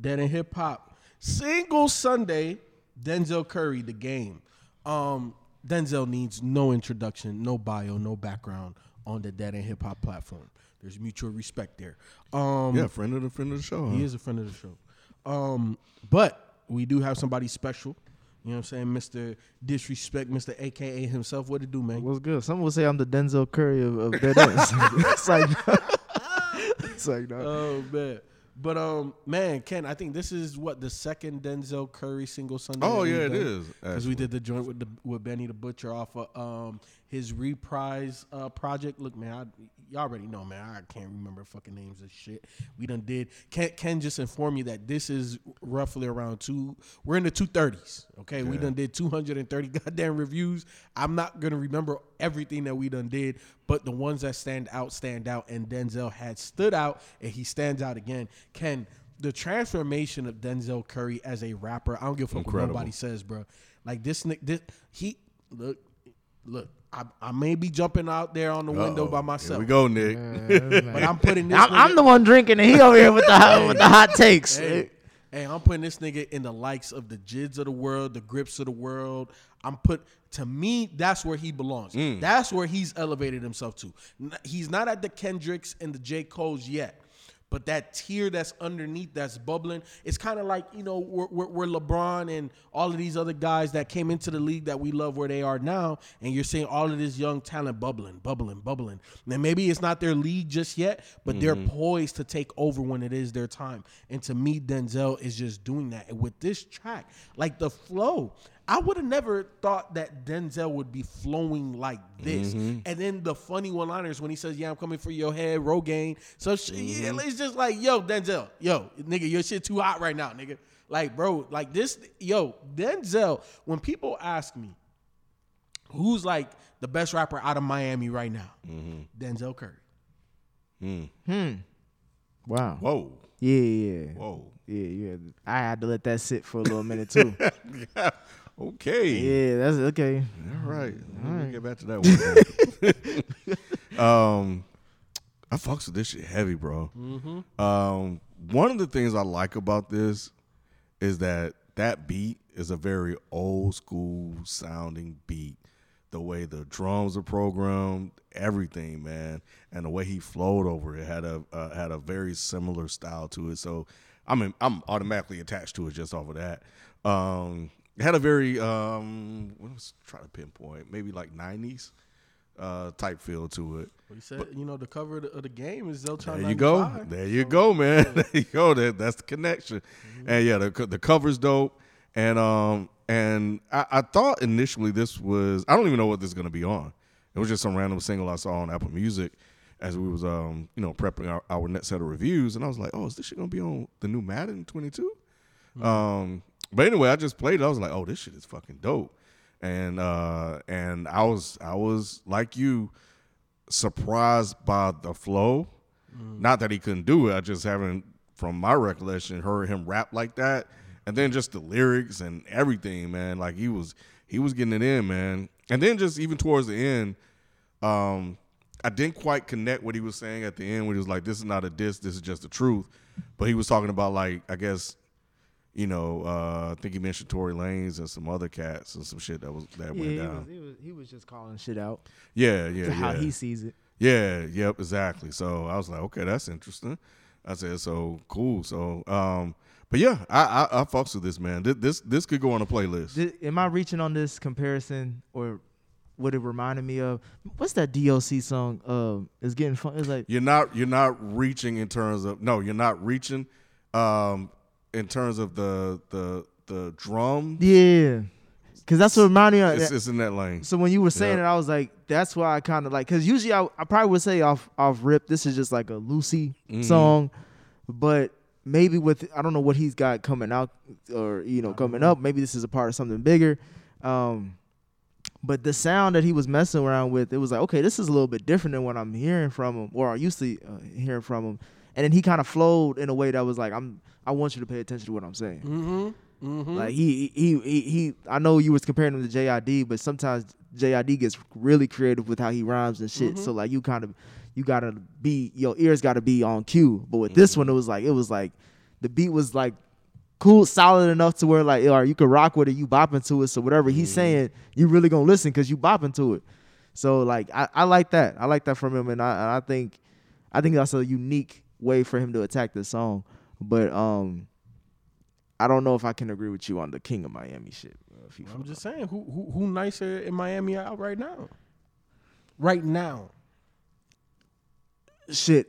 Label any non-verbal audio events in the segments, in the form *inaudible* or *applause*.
Dead End Hip Hop. Single Sunday, Denzel Curry, the game. Um, Denzel needs no introduction, no bio, no background on the Dead End Hip Hop platform. There's mutual respect there. Um, Yeah, friend of the friend of the show. he huh? is a friend of the show. Um, but we do have somebody special. You know what I'm saying? Mr. Disrespect, Mr. AKA himself. What to do, man? What's good? Some will say I'm the Denzel Curry of, of dead ends. *laughs* it's like, *laughs* it's like, no. Oh man. But um, man, Ken, I think this is what the second Denzel Curry single Sunday. Oh, yeah, it is, because we did the joint with the with Benny the Butcher off of um his reprise uh project. Look, man, I, y'all already know, man. I can't remember fucking names of shit. We done did. Ken, Ken just informed me that this is roughly around two. We're in the two thirties. Okay, we done did two hundred and thirty *laughs* goddamn reviews. I'm not gonna remember everything that we done did, but the ones that stand out stand out. And Denzel had stood out, and he stands out again. Ken, the transformation of Denzel Curry as a rapper, I don't give a fuck what nobody says, bro. Like this, this he look, look. I, I may be jumping out there on the window Uh-oh. by Here myself. we go, Nick. *laughs* But I'm putting this. I'm, I'm the one drinking, and he over here with the hot, with the hot takes. Hey, hey, I'm putting this nigga in the likes of the JIDs of the world, the Grips of the world. I'm put to me, that's where he belongs. Mm. That's where he's elevated himself to. He's not at the Kendricks and the J. Cole's yet. But that tier that's underneath, that's bubbling, it's kind of like you know where, where, where LeBron and all of these other guys that came into the league that we love where they are now, and you're seeing all of this young talent bubbling, bubbling, bubbling. And maybe it's not their league just yet, but they're mm-hmm. poised to take over when it is their time. And to me, Denzel is just doing that. And with this track, like the flow, I would have never thought that Denzel would be flowing like this. And then the funny one-liners when he says, "Yeah, I'm coming for your head, Rogaine." So sh- yeah, it's just like, "Yo, Denzel, yo, nigga, your shit too hot right now, nigga." Like, bro, like this, yo, Denzel. When people ask me, who's like the best rapper out of Miami right now, Denzel Curry. Mm. Hmm. Wow. Whoa, Yeah, yeah, whoa. yeah, yeah. I had to let that sit for a little minute too. *laughs* Okay. yeah, that's okay. All right. Let me get back to that one. *laughs* um, I fucks with this shit heavy, bro. Um, one of the things I like about this is that that beat is a very old school sounding beat. The way the drums are programmed, everything, man, and the way he flowed over it had a uh, had a very similar style to it. So I mean, I'm automatically attached to it just off of that. Um, it had a very um, let's try to pinpoint maybe like '90s uh, type feel to it. You said, you know, the cover of the, of the game is Zeltron. There you go. There you go, man. *laughs* There you go. That, that's the connection. And yeah, the the cover's dope. And um and I, I thought initially this was I don't even know what this is gonna be on. It was just some random single I saw on Apple Music as we was um you know prepping our, our next set of reviews, and I was like, oh, is this shit gonna be on the new Madden 22? Um, but anyway, I just played it. I was like, oh, this shit is fucking dope. And uh and I was I was like you surprised by the flow. Not that he couldn't do it. I just haven't, from my recollection, heard him rap like that. And then just the lyrics and everything, man. Like he was, he was getting it in, man. And then just even towards the end, um, I didn't quite connect what he was saying at the end, when he was like, "This is not a diss. This is just the truth." But he was talking about like, I guess, you know, uh, I think he mentioned Tory Lanez and some other cats and some shit that was that Yeah, went he down. was, he was he was just calling shit out yeah, *laughs* yeah, to how he sees it. Yeah, yep, exactly. So I was like, okay, that's interesting. I said, so cool. So, um, but yeah, I, I I fucks with this man. This this, this could go on a playlist. Did, am I reaching on this comparison or what it reminded me of? What's that DLC song? Um, it's getting fun. It's like You're not you're not reaching in terms of no, you're not reaching, um, in terms of the the the drum. yeah, because that's what reminded me of. It's, it's in that lane. So when you were saying Yeah. it, I was like, that's why I kind of like, because usually I, I probably would say off off rip, this is just like a Lucy Mm-hmm. song, but maybe with I don't know what he's got coming out or you know coming up. Maybe this is a part of something bigger. Um, but the sound that he was messing around with, it was like, okay, this is a little bit different than what I'm hearing from him, or I used to uh, hearing from him. And then he kind of flowed in a way that was like, I'm, I want you to pay attention to what I'm saying. Mm-hmm. Mm-hmm. Like he, he he he I know you was comparing him to JID, but sometimes JID gets really creative with how he rhymes and shit. So like you kind of you gotta be your ears gotta be on cue. But with this one, it was like it was like the beat was like cool, solid enough to where like or you could rock with it, you bopping to it. So whatever he's saying, you really gonna listen because you bopping to it. So like I, I like that. I like that from him, and I and I think I think that's a unique way for him to attack the song. But um. I don't know if I can agree with you on the King of Miami shit. uh, I'm just saying, who who who nicer in Miami out right now? Right now. shit.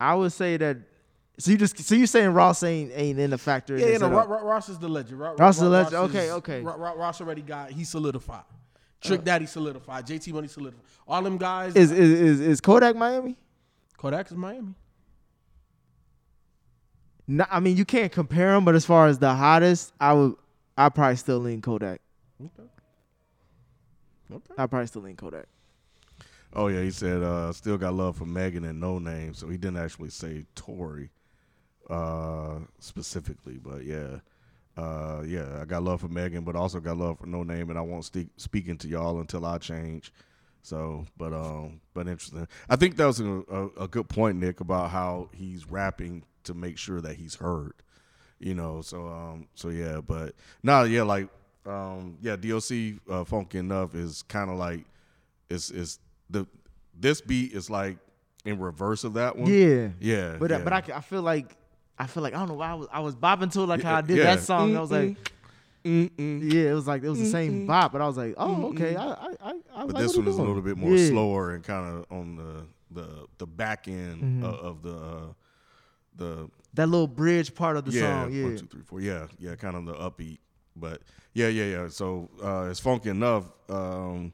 I would say that. So you just so you saying Ross ain't ain't in the factor? in Yeah, this no, at Ro- Ross is the legend. Ro- Ross is the legend. Ross Okay, is- okay. Ro- Ro- Ross already got he solidified. Trick Daddy solidified. JT Money solidified. All them guys. Is, is is is Kodak Miami? Kodak is Miami. No, I mean you can't compare them, but as far as the hottest, I would I probably still lean Kodak. Okay. Okay. I probably still lean Kodak. Oh yeah, he said uh, still got love for Megan and Noname, so he didn't actually say Tory uh, specifically, but yeah, uh, yeah, I got love for Megan, but also got love for Noname, and I won't speak speaking to y'all until I change. So, but um, but interesting. I think that was a, a, a good point, Nick, about how he's rapping to make sure that he's heard. You know, so um, so yeah, but nah, yeah, like um, yeah, DOC uh, Funky Enough is kind of like it's it's the this beat is like in reverse of that one. Yeah, yeah, But uh, yeah. but I feel like I feel like I don't know why I was I was bopping to it like how I did Yeah. that song. I was like, Mm-mm. yeah, it was like it was the same bop, but I was like, oh okay, I I I, I But like this one he is a little bit more Yeah. slower and kind of on the the the back end Mm-hmm. of, of the uh, the That little bridge part of the yeah, song, yeah. one, two, three, four. Yeah, yeah, kind of the upbeat. But yeah, yeah, yeah. So uh, it's funky enough. Um,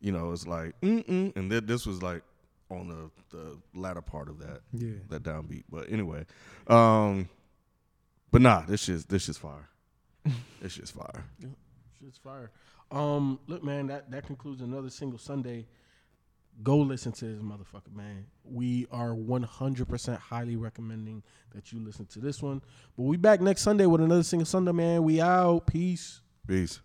you know, it's like mm-mm. and th- this was like on the the latter part of that Yeah. that downbeat. But anyway, um, but nah, this is this is fire. This just fire. Yeah, Shit's fire. Um, look, man, that that concludes another single Sunday. Go listen to this motherfucker, man. We are 100% highly recommending that you listen to this one. But we back next Sunday with another single Sunday, man. We out. Peace. Peace.